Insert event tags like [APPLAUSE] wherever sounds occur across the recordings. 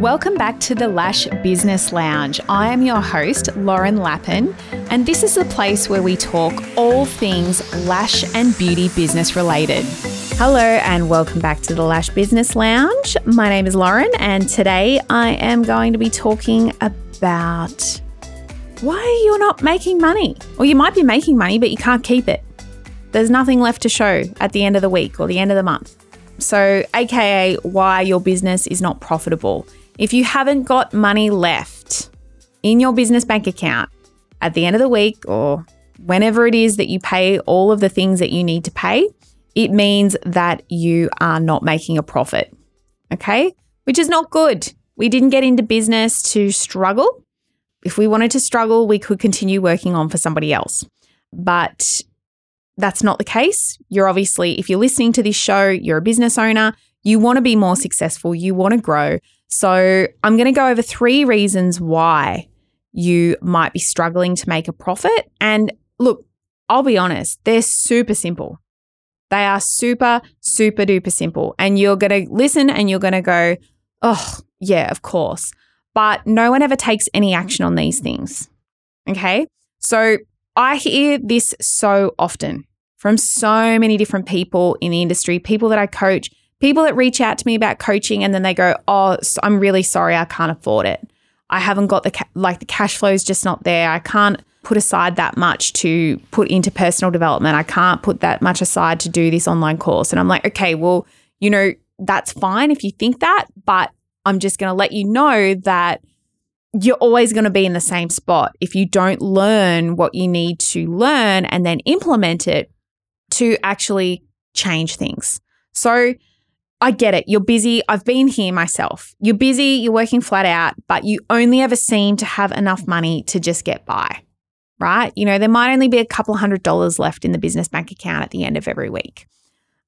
Welcome back to the Lash Business Lounge. I am your host, Lauren Lappin, and this is the place where we talk all things lash and beauty business related. Hello, and welcome back to the Lash Business Lounge. My name is Lauren, and today I am going to be talking about why you're not making money. Or you might be making money, but you can't keep it. There's nothing left to show at the end of the week or the end of the month. So, AKA, why your business is not profitable. If you haven't got money left in your business bank account at the end of the week or whenever it is that you pay all of the things that you need to pay, it means that you are not making a profit. Okay? Which is not good. We didn't get into business to struggle. If we wanted to struggle, we could continue working on for somebody else. But that's not the case. You're obviously, if you're listening to this show, you're a business owner, you want to be more successful, you want to grow. So, I'm going to go over three reasons why you might be struggling to make a profit. And look, I'll be honest, they're super simple. They are super, super duper simple. And you're going to listen and you're going to go, oh, yeah, of course. But no one ever takes any action on these things. Okay. So I hear this so often from so many different people in the industry, people that I coach, people that reach out to me about coaching and then they go, "Oh, I'm really sorry, I can't afford it. I haven't got the ca- like the cash flow is just not there. I can't put aside that much to put into personal development. I can't put that much aside to do this online course." And I'm like, "Okay, well, you know, that's fine if you think that, but I'm just going to let you know that you're always going to be in the same spot if you don't learn what you need to learn and then implement it to actually change things. So, I get it. You're busy. I've been here myself. You're busy, you're working flat out, but you only ever seem to have enough money to just get by, right? You know, there might only be a couple hundred dollars left in the business bank account at the end of every week.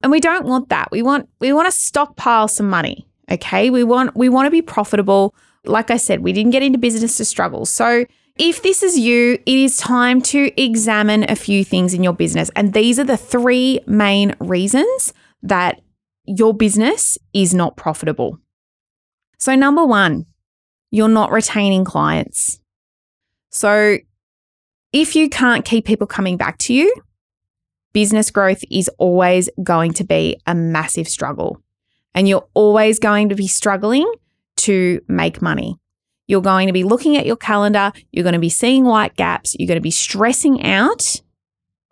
And we don't want that. We want we want to stockpile some money, okay? We want we want to be profitable. Like I said, we didn't get into business to struggle. So, if this is you, it is time to examine a few things in your business. And these are the three main reasons that your business is not profitable. So, number one, you're not retaining clients. So, if you can't keep people coming back to you, business growth is always going to be a massive struggle. And you're always going to be struggling to make money. You're going to be looking at your calendar, you're going to be seeing white gaps, you're going to be stressing out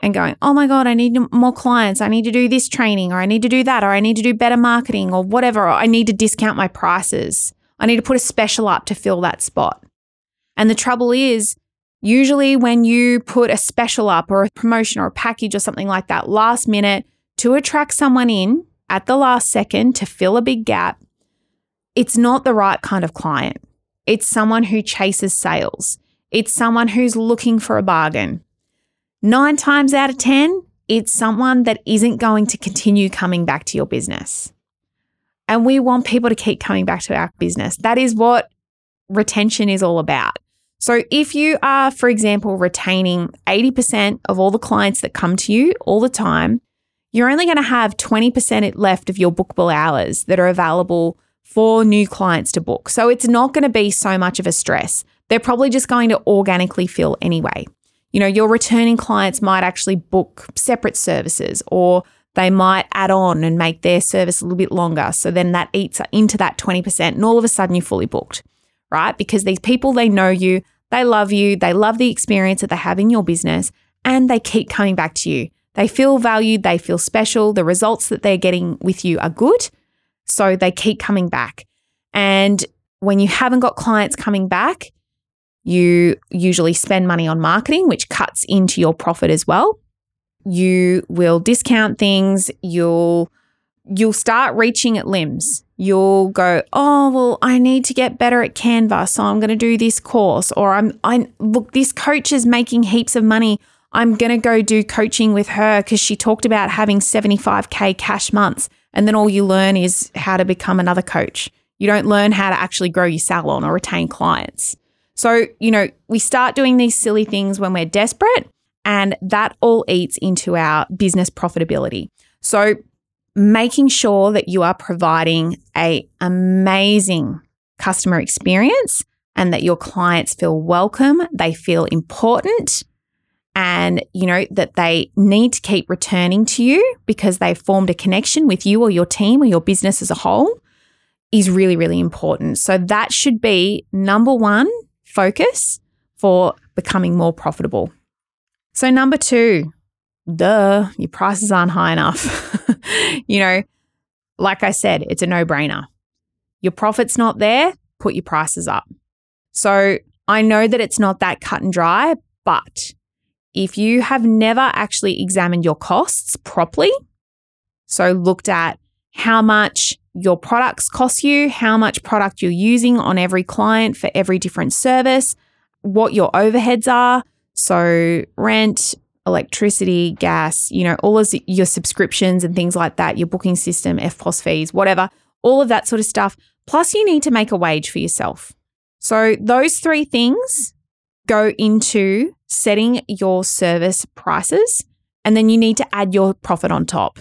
and going, oh my God, I need more clients. I need to do this training, or I need to do that, or I need to do better marketing, or whatever. Or I need to discount my prices. I need to put a special up to fill that spot. And the trouble is, usually when you put a special up or a promotion or a package or something like that last minute to attract someone in at the last second to fill a big gap, it's not the right kind of client. It's someone who chases sales. It's someone who's looking for a bargain. Nine times out of 10, it's someone that isn't going to continue coming back to your business. And we want people to keep coming back to our business. That is what retention is all about. So, if you are, for example, retaining 80% of all the clients that come to you all the time, you're only going to have 20% left of your bookable hours that are available for new clients to book. So, it's not going to be so much of a stress. They're probably just going to organically fill anyway. You know, your returning clients might actually book separate services or they might add on and make their service a little bit longer. So then that eats into that 20%, and all of a sudden you're fully booked, right? Because these people, they know you, they love you, they love the experience that they have in your business, and they keep coming back to you. They feel valued, they feel special, the results that they're getting with you are good. So they keep coming back. And when you haven't got clients coming back, you usually spend money on marketing, which cuts into your profit as well. You will discount things. You'll you'll start reaching at limbs. You'll go, oh well, I need to get better at Canva, so I'm going to do this course. Or I'm, I look, this coach is making heaps of money. I'm going to go do coaching with her because she talked about having 75k cash months, and then all you learn is how to become another coach. You don't learn how to actually grow your salon or retain clients. So, you know, we start doing these silly things when we're desperate, and that all eats into our business profitability. So, making sure that you are providing a amazing customer experience and that your clients feel welcome, they feel important, and you know that they need to keep returning to you because they've formed a connection with you or your team or your business as a whole is really really important. So that should be number 1 focus for becoming more profitable. So number 2, duh, your prices aren't high enough. [LAUGHS] you know, like I said, it's a no-brainer. Your profit's not there, put your prices up. So I know that it's not that cut and dry, but if you have never actually examined your costs properly, so looked at how much your products cost you, how much product you're using on every client for every different service, what your overheads are, so rent, electricity, gas, you know, all of your subscriptions and things like that, your booking system, EFTPOS fees, whatever, all of that sort of stuff. Plus, you need to make a wage for yourself. So, those three things go into setting your service prices, and then you need to add your profit on top.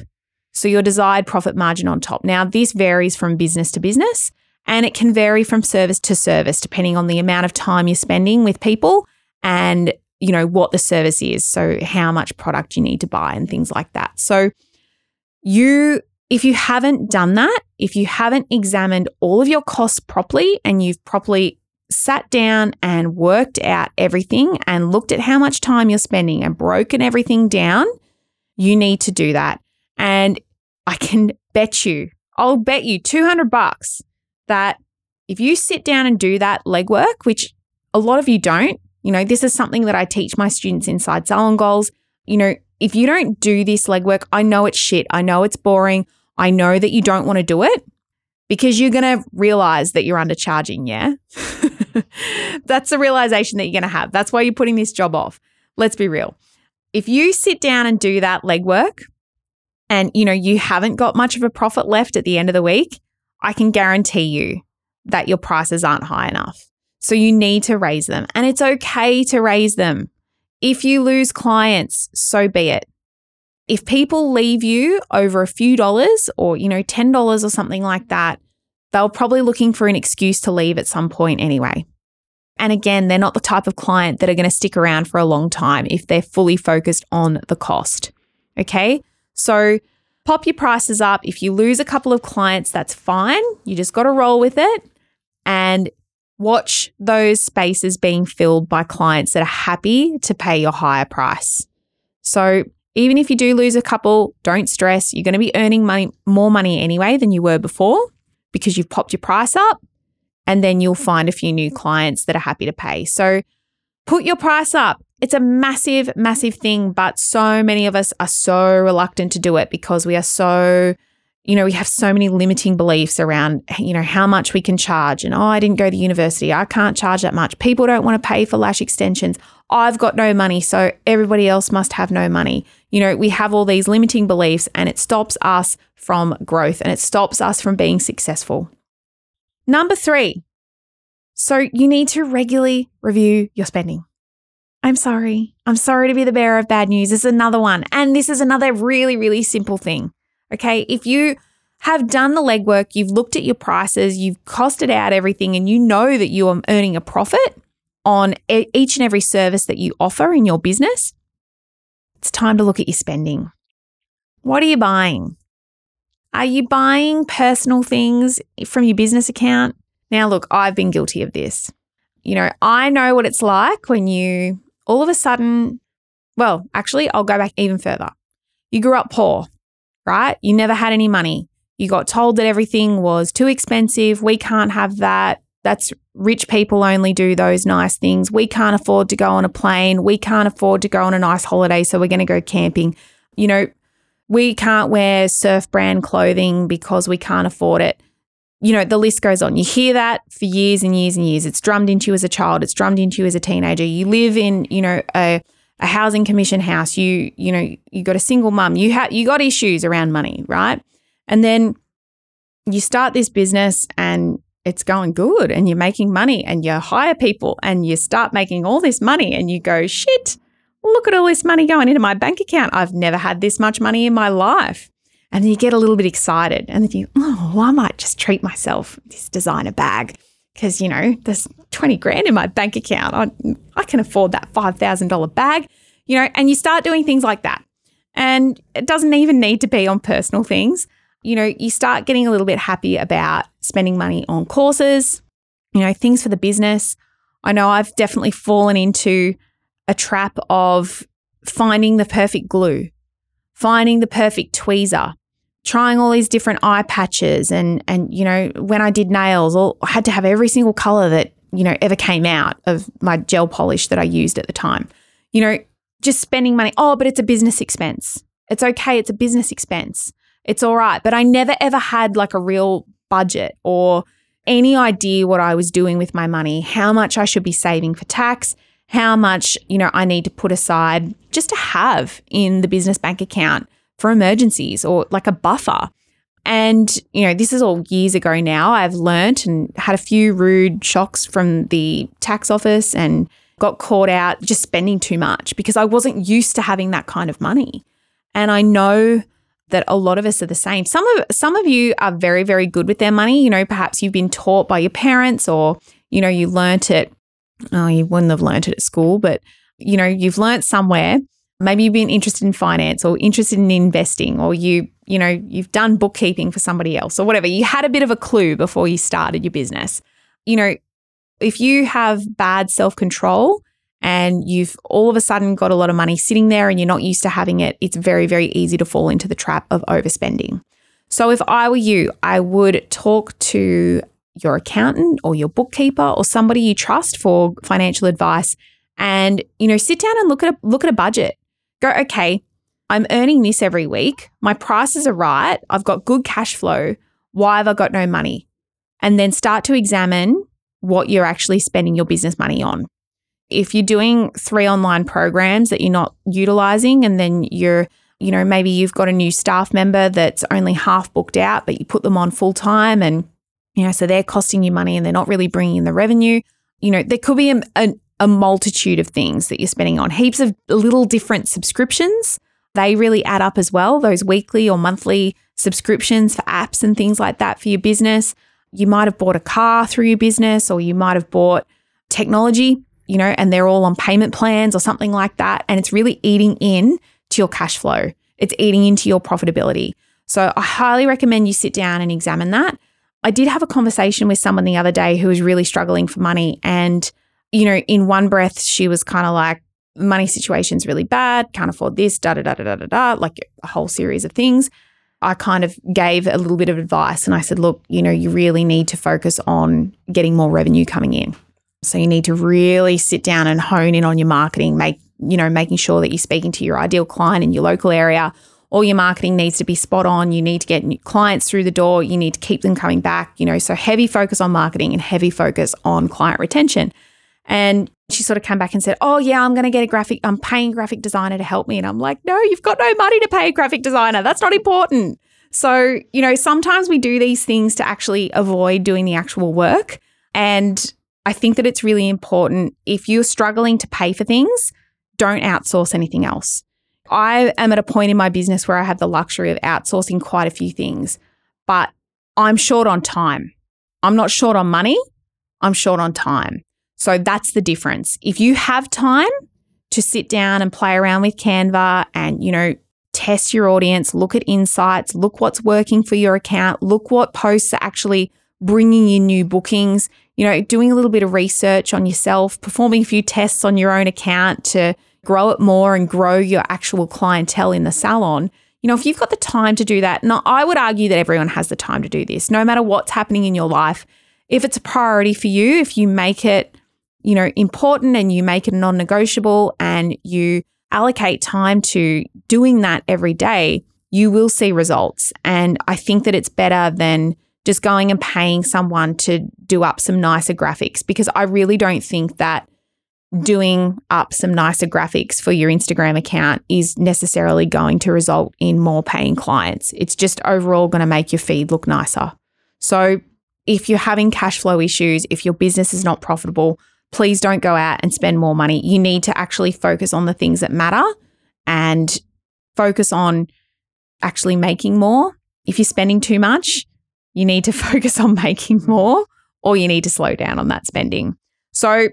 So, your desired profit margin on top. Now, this varies from business to business, and it can vary from service to service depending on the amount of time you're spending with people and you know what the service is so how much product you need to buy and things like that so you if you haven't done that if you haven't examined all of your costs properly and you've properly sat down and worked out everything and looked at how much time you're spending and broken everything down, you need to do that. And I can bet you, I'll bet you 200 bucks that if you sit down and do that legwork, which a lot of you don't, you know, this is something that I teach my students inside Salon Goals. You know, if you don't do this legwork, I know it's shit. I know it's boring. I know that you don't want to do it because you're going to realize that you're undercharging. Yeah. [LAUGHS] That's the realization that you're going to have. That's why you're putting this job off. Let's be real. If you sit down and do that legwork and you know you haven't got much of a profit left at the end of the week, I can guarantee you that your prices aren't high enough. So you need to raise them and it's okay to raise them. If you lose clients, so be it. If people leave you over a few dollars or, you know, $10 or something like that, they were probably looking for an excuse to leave at some point anyway. And again, they're not the type of client that are going to stick around for a long time if they're fully focused on the cost. Okay. So pop your prices up. If you lose a couple of clients, that's fine. You just got to roll with it and watch those spaces being filled by clients that are happy to pay your higher price. So even if you do lose a couple, don't stress. You're going to be earning money, more money anyway than you were before because you've popped your price up and then you'll find a few new clients that are happy to pay. So put your price up. It's a massive, massive thing, but so many of us are so reluctant to do it because we are so, you know, we have so many limiting beliefs around, you know, how much we can charge. And oh, I didn't go to university. I can't charge that much. People don't want to pay for lash extensions. I've got no money, so everybody else must have no money. You know, we have all these limiting beliefs and it stops us from growth and it stops us from being successful. Number three, so you need to regularly review your spending. I'm sorry. I'm sorry to be the bearer of bad news. This is another one. And this is another really, really simple thing. Okay. If you have done the legwork, you've looked at your prices, you've costed out everything, and you know that you are earning a profit on each and every service that you offer in your business, it's time to look at your spending. What are you buying? Are you buying personal things from your business account? Now, look, I've been guilty of this. You know, I know what it's like when you all of a sudden, well, actually, I'll go back even further. You grew up poor, right? You never had any money. You got told that everything was too expensive. We can't have that. That's rich people only do those nice things. We can't afford to go on a plane. We can't afford to go on a nice holiday. So we're going to go camping. You know, we can't wear surf brand clothing because we can't afford it. You know, the list goes on. You hear that for years and years and years. It's drummed into you as a child, it's drummed into you as a teenager. You live in, you know, a, a housing commission house. You, you know, you got a single mum. You have you got issues around money, right? And then you start this business and it's going good and you're making money and you hire people and you start making all this money and you go, shit, look at all this money going into my bank account. I've never had this much money in my life. And then you get a little bit excited and then you, oh, well, I might just treat myself this designer bag. because, you know, there's 20 grand in my bank account. I, I can afford that $5,000 bag, you know, and you start doing things like that. And it doesn't even need to be on personal things. You know, you start getting a little bit happy about spending money on courses, you know, things for the business. I know I've definitely fallen into a trap of finding the perfect glue, finding the perfect tweezer, trying all these different eye patches and and you know when I did nails all, I had to have every single color that you know ever came out of my gel polish that I used at the time. You know just spending money. Oh but it's a business expense. It's okay. It's a business expense. It's all right. But I never ever had like a real budget or any idea what I was doing with my money how much I should be saving for tax how much you know I need to put aside just to have in the business bank account for emergencies or like a buffer. And, you know, this is all years ago now. I've learnt and had a few rude shocks from the tax office and got caught out just spending too much because I wasn't used to having that kind of money. And I know that a lot of us are the same. Some of some of you are very very good with their money, you know, perhaps you've been taught by your parents or you know, you learnt it oh, you wouldn't have learnt it at school, but you know, you've learnt somewhere. Maybe you've been interested in finance or interested in investing or you you know you've done bookkeeping for somebody else or whatever. You had a bit of a clue before you started your business. You know if you have bad self-control and you've all of a sudden got a lot of money sitting there and you're not used to having it it's very very easy to fall into the trap of overspending. So if i were you i would talk to your accountant or your bookkeeper or somebody you trust for financial advice and you know sit down and look at a look at a budget go, okay, I'm earning this every week. My prices are right. I've got good cash flow. Why have I got no money? And then start to examine what you're actually spending your business money on. If you're doing three online programs that you're not utilizing, and then you're, you know, maybe you've got a new staff member that's only half booked out, but you put them on full time and, you know, so they're costing you money and they're not really bringing in the revenue. You know, there could be a, a, a multitude of things that you're spending on, heaps of little different subscriptions. They really add up as well, those weekly or monthly subscriptions for apps and things like that for your business. You might have bought a car through your business, or you might have bought technology, you know, and they're all on payment plans or something like that. And it's really eating in to your cash flow, it's eating into your profitability. So I highly recommend you sit down and examine that. I did have a conversation with someone the other day who was really struggling for money and you know, in one breath, she was kind of like, money situation's really bad, can't afford this, da da da da da da like a whole series of things. I kind of gave a little bit of advice and I said, look, you know, you really need to focus on getting more revenue coming in. So you need to really sit down and hone in on your marketing, make, you know, making sure that you're speaking to your ideal client in your local area. All your marketing needs to be spot on. You need to get new clients through the door. You need to keep them coming back, you know, so heavy focus on marketing and heavy focus on client retention. And she sort of came back and said, Oh, yeah, I'm going to get a graphic, I'm paying a graphic designer to help me. And I'm like, No, you've got no money to pay a graphic designer. That's not important. So, you know, sometimes we do these things to actually avoid doing the actual work. And I think that it's really important if you're struggling to pay for things, don't outsource anything else. I am at a point in my business where I have the luxury of outsourcing quite a few things, but I'm short on time. I'm not short on money, I'm short on time. So that's the difference. If you have time to sit down and play around with Canva and, you know, test your audience, look at insights, look what's working for your account, look what posts are actually bringing in new bookings, you know, doing a little bit of research on yourself, performing a few tests on your own account to grow it more and grow your actual clientele in the salon. You know, if you've got the time to do that, now I would argue that everyone has the time to do this, no matter what's happening in your life. If it's a priority for you, if you make it you know, important and you make it non negotiable and you allocate time to doing that every day, you will see results. And I think that it's better than just going and paying someone to do up some nicer graphics because I really don't think that doing up some nicer graphics for your Instagram account is necessarily going to result in more paying clients. It's just overall going to make your feed look nicer. So, if you're having cash flow issues, if your business is not profitable, please don't go out and spend more money. You need to actually focus on the things that matter and focus on actually making more. If you're spending too much, you need to [LAUGHS] focus on making more or you need to slow down on that spending. So,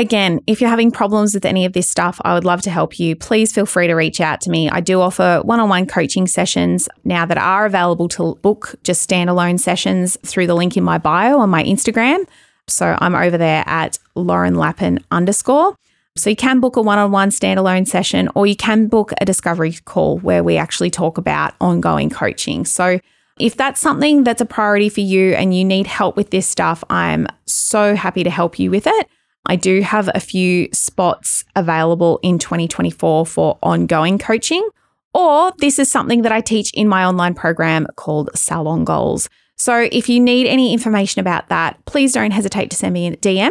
Again, if you're having problems with any of this stuff, I would love to help you. Please feel free to reach out to me. I do offer one on one coaching sessions now that are available to book just standalone sessions through the link in my bio on my Instagram. So I'm over there at Lauren Lappin underscore. So you can book a one on one standalone session or you can book a discovery call where we actually talk about ongoing coaching. So if that's something that's a priority for you and you need help with this stuff, I'm so happy to help you with it. I do have a few spots available in 2024 for ongoing coaching, or this is something that I teach in my online program called Salon Goals. So if you need any information about that, please don't hesitate to send me a DM.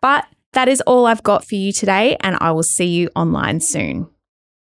But that is all I've got for you today, and I will see you online soon.